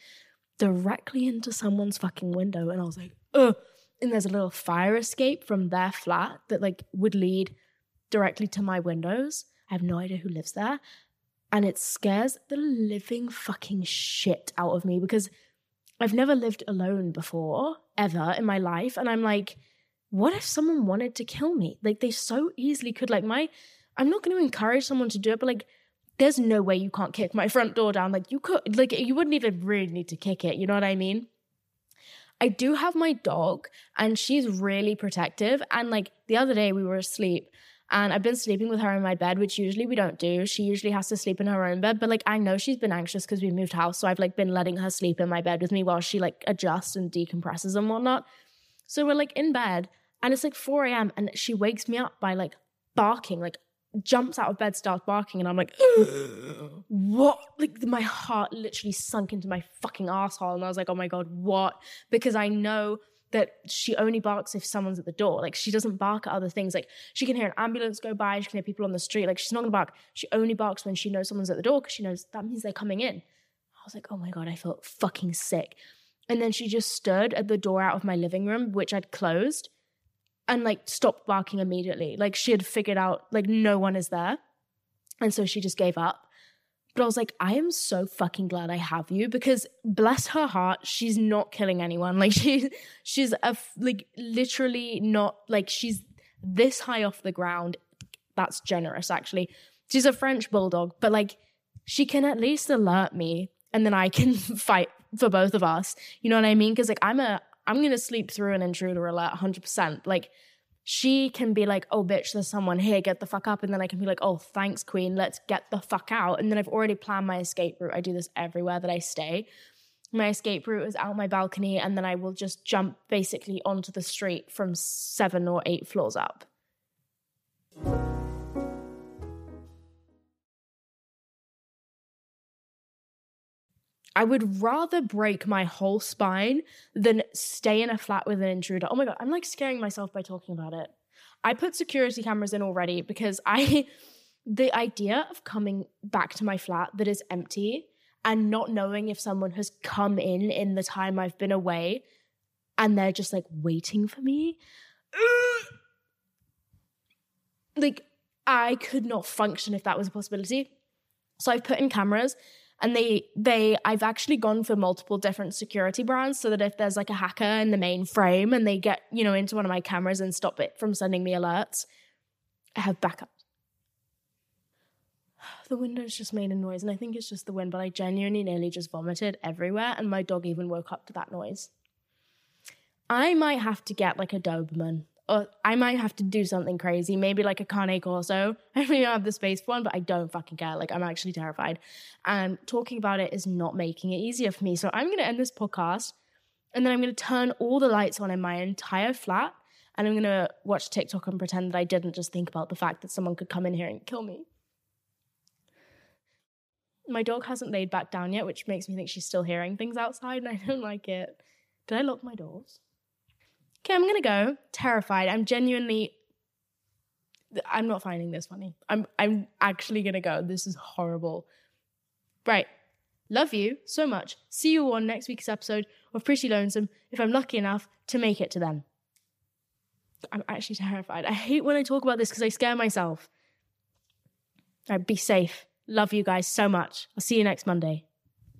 Directly into someone's fucking window. And I was like, ugh. And there's a little fire escape from their flat that like would lead directly to my windows. I have no idea who lives there and it scares the living fucking shit out of me because I've never lived alone before, ever in my life. And I'm like, what if someone wanted to kill me? Like, they so easily could. Like, my, I'm not going to encourage someone to do it, but like, there's no way you can't kick my front door down. Like, you could, like, you wouldn't even really need to kick it. You know what I mean? I do have my dog, and she's really protective. And like, the other day we were asleep, and I've been sleeping with her in my bed, which usually we don't do. She usually has to sleep in her own bed. But like I know she's been anxious because we moved house. So I've like been letting her sleep in my bed with me while she like adjusts and decompresses and whatnot. So we're like in bed and it's like 4 a.m. and she wakes me up by like barking, like jumps out of bed, starts barking, and I'm like, what? Like my heart literally sunk into my fucking asshole. And I was like, oh my God, what? Because I know that she only barks if someone's at the door. Like she doesn't bark at other things. Like she can hear an ambulance go by, she can hear people on the street. Like she's not gonna bark. She only barks when she knows someone's at the door because she knows that means they're coming in. I was like, oh my god, I felt fucking sick. And then she just stood at the door out of my living room, which I'd closed, and like stopped barking immediately. Like she had figured out like no one is there. And so she just gave up. But I was like, I am so fucking glad I have you because bless her heart, she's not killing anyone. Like she, she's a like literally not like she's this high off the ground. That's generous, actually. She's a French bulldog, but like she can at least alert me, and then I can fight for both of us. You know what I mean? Because like I'm a, I'm gonna sleep through an intruder alert, hundred percent. Like she can be like, oh, bitch, there's someone here, get the fuck up. And then I can be like, oh, thanks, queen, let's get the fuck out. And then I've already planned my escape route. I do this everywhere that I stay. My escape route is out my balcony, and then I will just jump basically onto the street from seven or eight floors up. I would rather break my whole spine than stay in a flat with an intruder. Oh my God, I'm like scaring myself by talking about it. I put security cameras in already because I, the idea of coming back to my flat that is empty and not knowing if someone has come in in the time I've been away and they're just like waiting for me. like, I could not function if that was a possibility. So I've put in cameras and they they I've actually gone for multiple different security brands so that if there's like a hacker in the mainframe and they get, you know, into one of my cameras and stop it from sending me alerts, I have backup. The window's just made a noise and I think it's just the wind, but I genuinely nearly just vomited everywhere and my dog even woke up to that noise. I might have to get like a Doberman or I might have to do something crazy, maybe like a Cane Corso. I don't have the space for one, but I don't fucking care. Like I'm actually terrified. And talking about it is not making it easier for me. So I'm gonna end this podcast and then I'm gonna turn all the lights on in my entire flat and I'm gonna watch TikTok and pretend that I didn't just think about the fact that someone could come in here and kill me. My dog hasn't laid back down yet, which makes me think she's still hearing things outside, and I don't like it. Did I lock my doors? Okay, I'm gonna go. Terrified. I'm genuinely. I'm not finding this funny. I'm I'm actually gonna go. This is horrible. Right. Love you so much. See you on next week's episode of Pretty Lonesome if I'm lucky enough to make it to them. I'm actually terrified. I hate when I talk about this because I scare myself. Right, be safe. Love you guys so much. I'll see you next Monday.